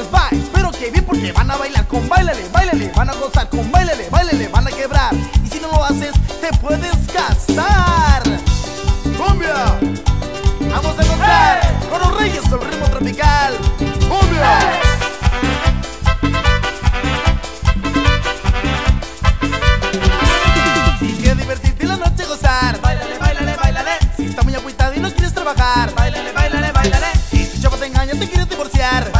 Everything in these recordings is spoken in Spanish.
les va? Espero que bien porque van a bailar con bailale, bailale, van a gozar con bailale, bailale, van a quebrar. Y si no lo haces, te puedes casar. ¡Cumbia! Vamos a gozar con los reyes del ritmo tropical. ¡Cumbia! Si quieres divertirte y la noche gozar, Bailale, bailale, bailale. si está muy agüitado y no quieres trabajar, Bailale, bailale, bailale. si tu chavo te engaña, te quieres divorciar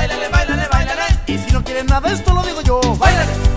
nada de esto lo digo yo. ¡Báilale!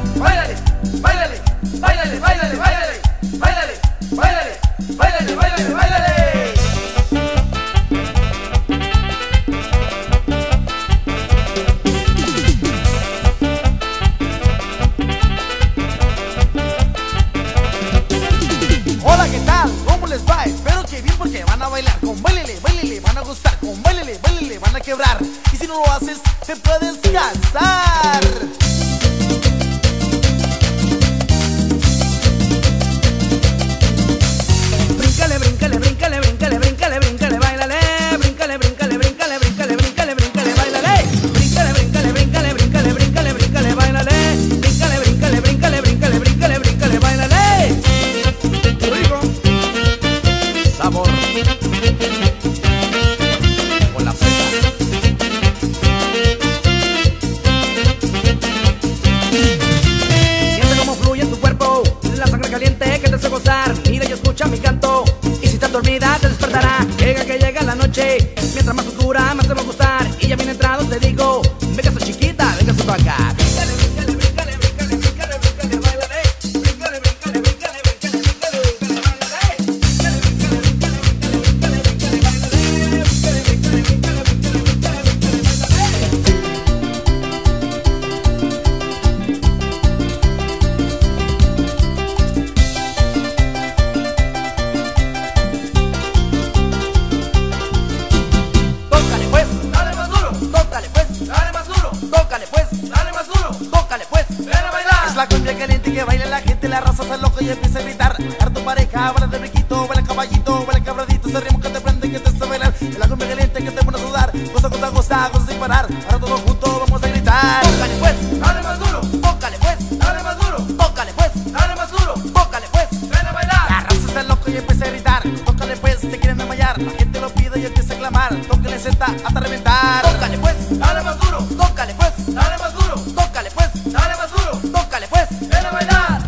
Clamar. Tócale Z hasta reventar. Tócale pues, dale más duro. Tócale pues, dale más duro. Tócale pues, dale más duro. Tócale pues, ven a bailar.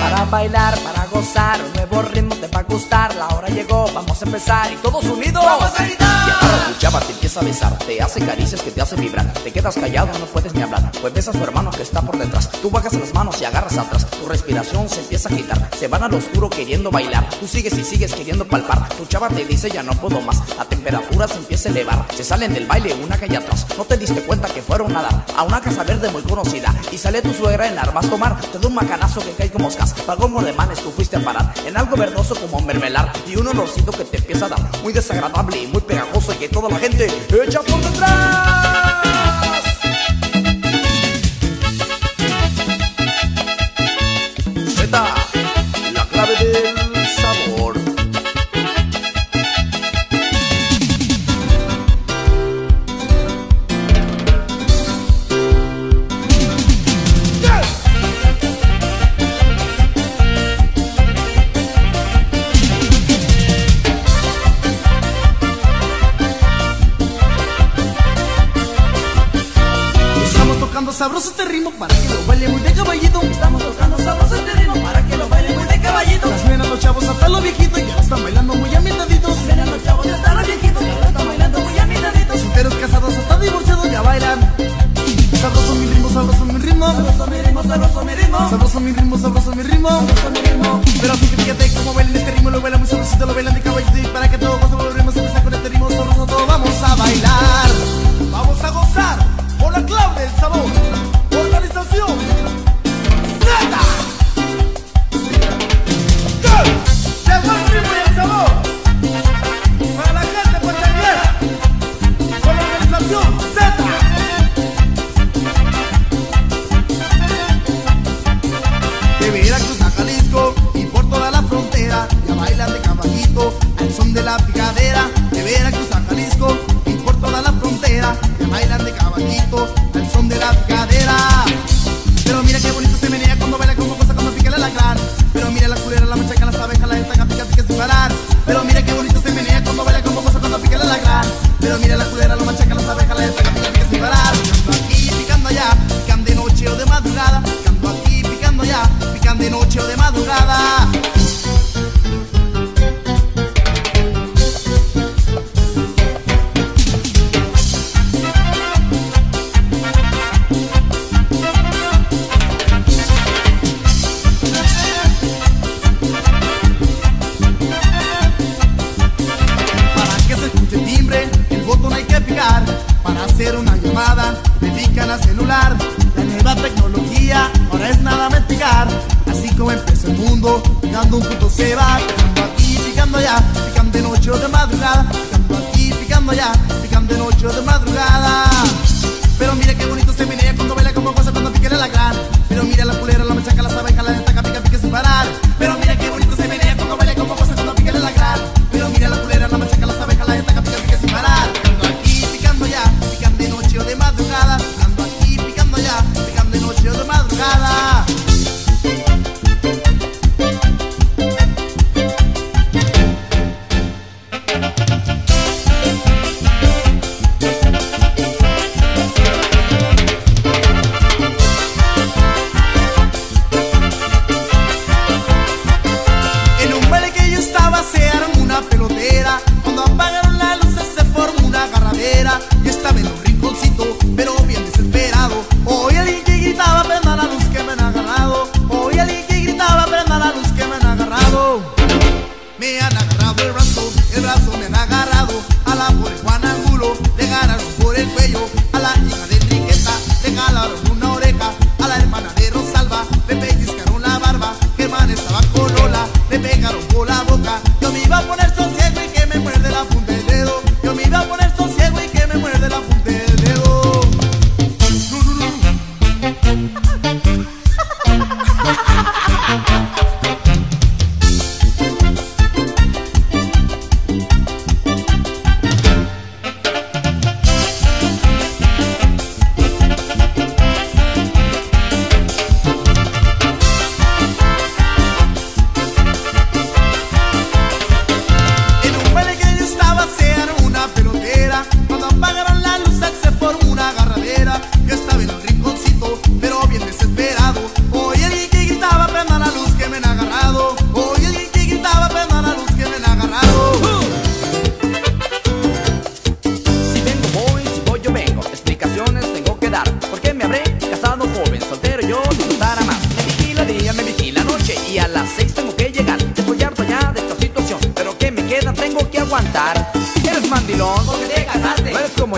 Para bailar, para gozar, un nuevo ritmo te va a gustar. La hora llegó, vamos a empezar y todos unidos. ¡Vamos a gritar! Y agarra tu chava, te empieza a besar, que te quedas callado, no puedes ni hablar, pues ves a su hermano que está por detrás, tú bajas las manos y agarras atrás, tu respiración se empieza a quitar, se van al oscuro queriendo bailar, tú sigues y sigues queriendo palpar, tu chava te dice ya no puedo más, la temperatura se empieza a elevar, se salen del baile una calle atrás, no te diste cuenta que fueron a dar a una casa verde muy conocida, y sale tu suegra en armas tomar, te da un macanazo que cae como moscas, como de manes tú fuiste a parar, en algo verdoso como mermelar, y un olorcito que te empieza a dar, muy desagradable y muy pegajoso y que toda la gente echa por detrás. Tá Salou. Se. Picando aquí, picando allá, picando de noche o de madrugada. Picando aquí, picando allá, picando de noche o de madrugada. Pero mira qué bonito se menea cuando baila como cosa cuando pica la gran.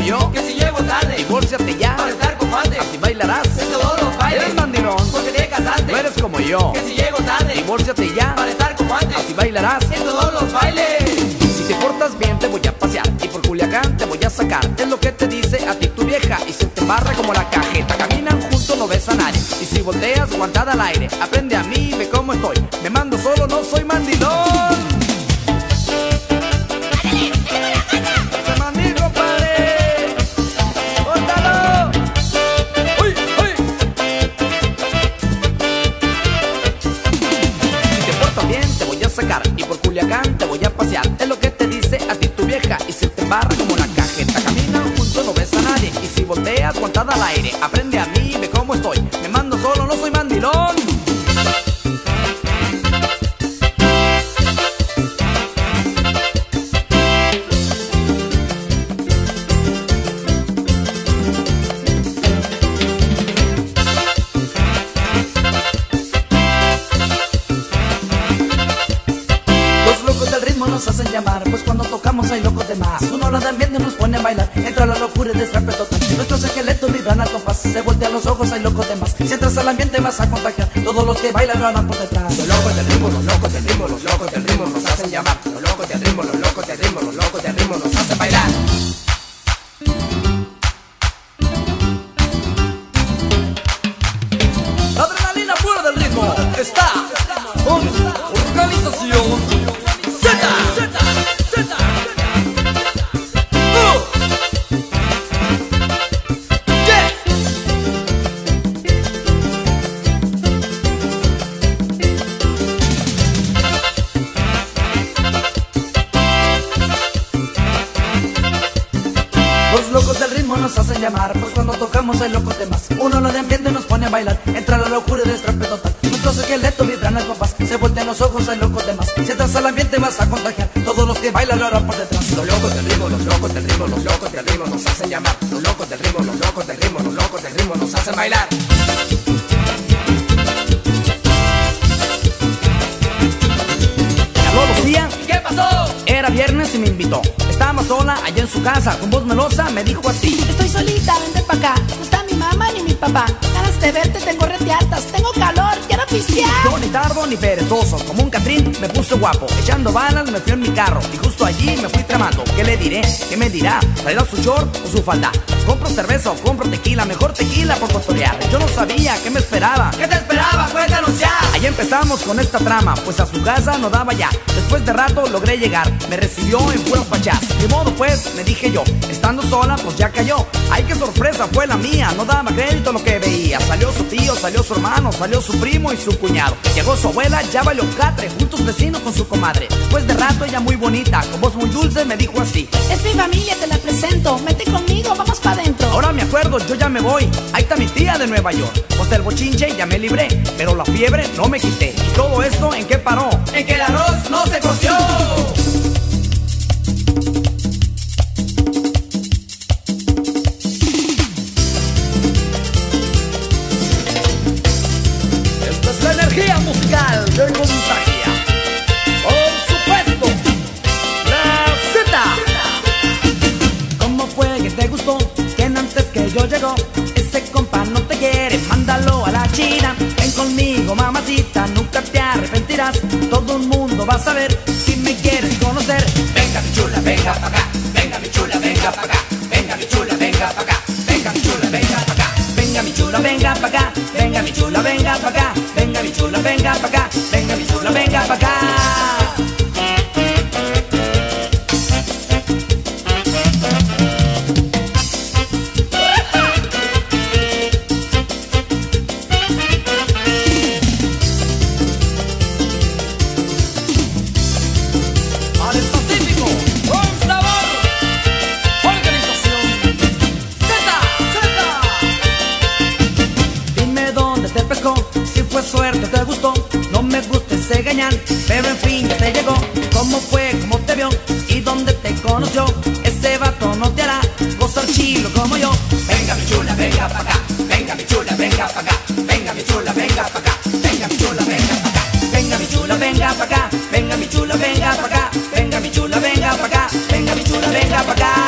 Yo Que si llego tarde, Divórciate ya. Para estar con fate. Así bailarás. En todos los bailes. Eres mandilón. Porque te casaste. No eres como yo. Que si llego tarde, Divórciate ya. para estar con fate. Así bailarás. En todos los bailes. si te portas bien te voy a pasear. Y por Culiacán te voy a sacar. Es lo que te dice a ti tu vieja. Y se te barra como la cajeta. Caminan juntos no ves a nadie y si volteas aguantada al aire. Aprende a mí, ve cómo estoy, me mando solo, no soy mandilón hay locos de más. Uno hora de ambiente nos pone a bailar, entra la locura y destrape total. Nuestros esqueletos vibran al compás, se voltean los ojos, hay locos de más. Si entras al ambiente vas a contagiar, todos los que bailan lo harán por detrás. Los locos del ritmo, los locos del ritmo, los locos del ritmo nos hacen llamar bailar, entra la locura y destrape total. Nuestros esqueletos vibran las copas, se voltean los ojos, hay locos de más. Si entras al ambiente vas a contagiar, todos los que bailan lo harán por detrás. Los locos del ritmo, los locos del ritmo, los locos del ritmo nos hacen llamar Los locos del ritmo, los locos del ritmo, los locos del ritmo nos hacen bailar ¿Qué pasó? Era viernes y me invitó. Estaba sola allá en su casa, con voz melosa me dijo así. Estoy solita, vente pa' acá. No está mi mamá ni mi papá. Ganas de verte, tengo rete altas, tengo calor, quiero pistear. Yo ni tardo ni perezoso, como un catrín me puse guapo. Echando balas me fui en mi carro y justo allí me fui tramando. ¿Qué le diré? ¿Qué me dirá? ¿Traerá su short o su falda? ¿Compro cerveza o compro tequila? Mejor tequila por cotorear. Yo no sabía qué me esperaba. ¿Qué te esperaba? Cuéntanos ya. Empezamos con esta trama, pues a su casa no daba ya. Después de rato logré llegar, me recibió en puros pachás. De modo pues, me dije yo, estando sola pues ya cayó. Ay, qué sorpresa fue la mía, no daba crédito lo que veía. Salió su tío, salió su hermano, salió su primo y su cuñado. Llegó su abuela, ya valió catre, juntos vecinos con su comadre. Después de rato ella muy bonita, con voz muy dulce me dijo así. Es mi familia, te la presento. Mete conmigo, vamos pa' dentro. Ahora me acuerdo, yo ya me voy. Ahí está mi tía de Nueva York. Pues del bochinche ya me libré, pero la fiebre no me ¿Y todo esto en qué paró? En que el arroz no se coció. Esta es la energía musical de Contagia. Por supuesto, la Z. ¿Cómo fue que te gustó? Que antes que yo llegó, ese compa no te quiere, mándalo a la China. Conmigo, mamacita, nunca te arrepentirás. Todo el mundo va a saber si me quieres conocer. Venga mi chula, venga pa' acá. Venga mi chula, venga pa' acá. Venga mi chula, venga pa' acá. Venga mi chula, venga pa' acá. Venga mi chula, venga pa' acá. Venga mi chula, venga pa' acá. Venga mi chula, venga pa' acá. Pero en fin ya te llegó, cómo fue, cómo te vio y dónde te conoció, ese vato no te hará gozar chilo como yo. Venga mi chula, venga pa' acá. Venga mi chula, venga pa' acá. Venga mi chula, venga pa' acá. Venga mi chula, venga pa' acá. Venga mi chula, venga pa' acá, venga mi chula, venga pa' acá, venga mi chula, venga pa' acá, venga mi chula, venga pa' acá.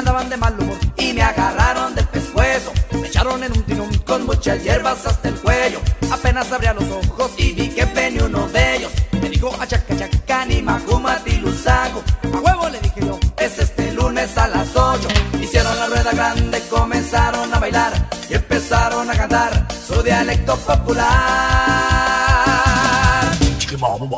andaban de mal humor y me agarraron del pescuezo. Me echaron en un tirón con muchas hierbas hasta el cuello. Apenas abría los ojos y vi que venía uno de ellos. Me dijo a achacachaca, ni macuma, tilusaco. A huevo le dije yo, es este lunes a las 8. Hicieron la rueda grande, comenzaron a bailar y empezaron a cantar su dialecto popular. Chiqui mama.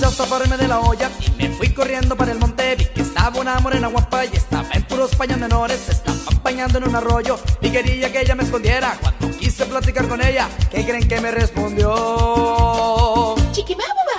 puse a zafarme de la olla y me fui corriendo para el monte. Vi que estaba una morena guapa y estaba en puros paños menores. Estaba bañando en un arroyo y quería que ella me escondiera. Cuando quise platicar con ella, ¿qué creen que me respondió? Chiquimamo.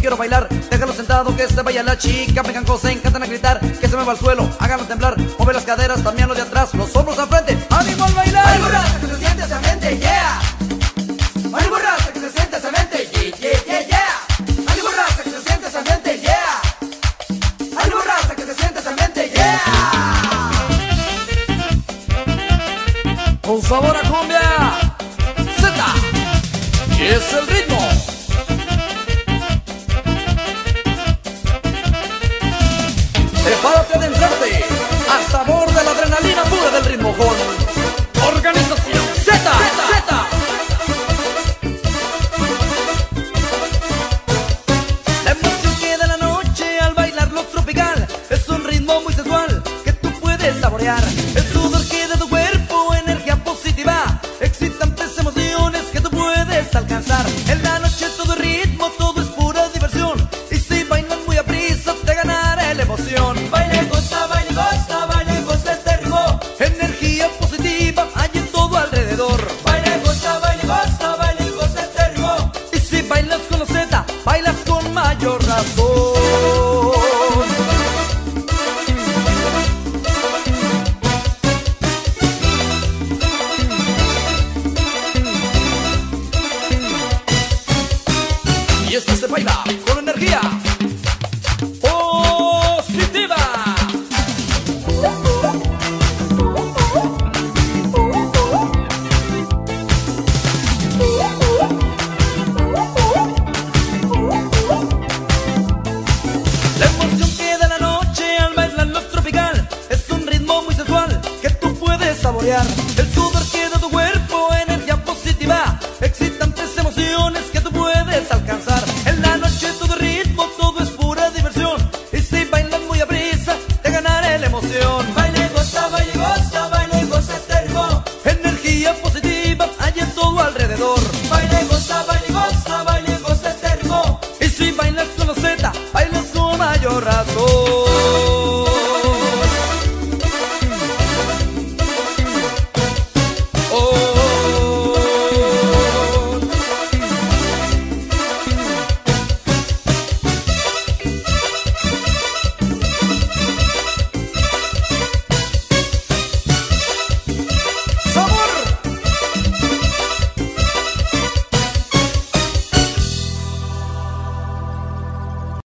quiero bailar. Déjalo sentado, que se vaya la chica. Vengan cosas, encantan a gritar, que se me va al suelo, háganlo temblar. Mueve las caderas, también lo de atrás, los hombros al frente. baila con energía.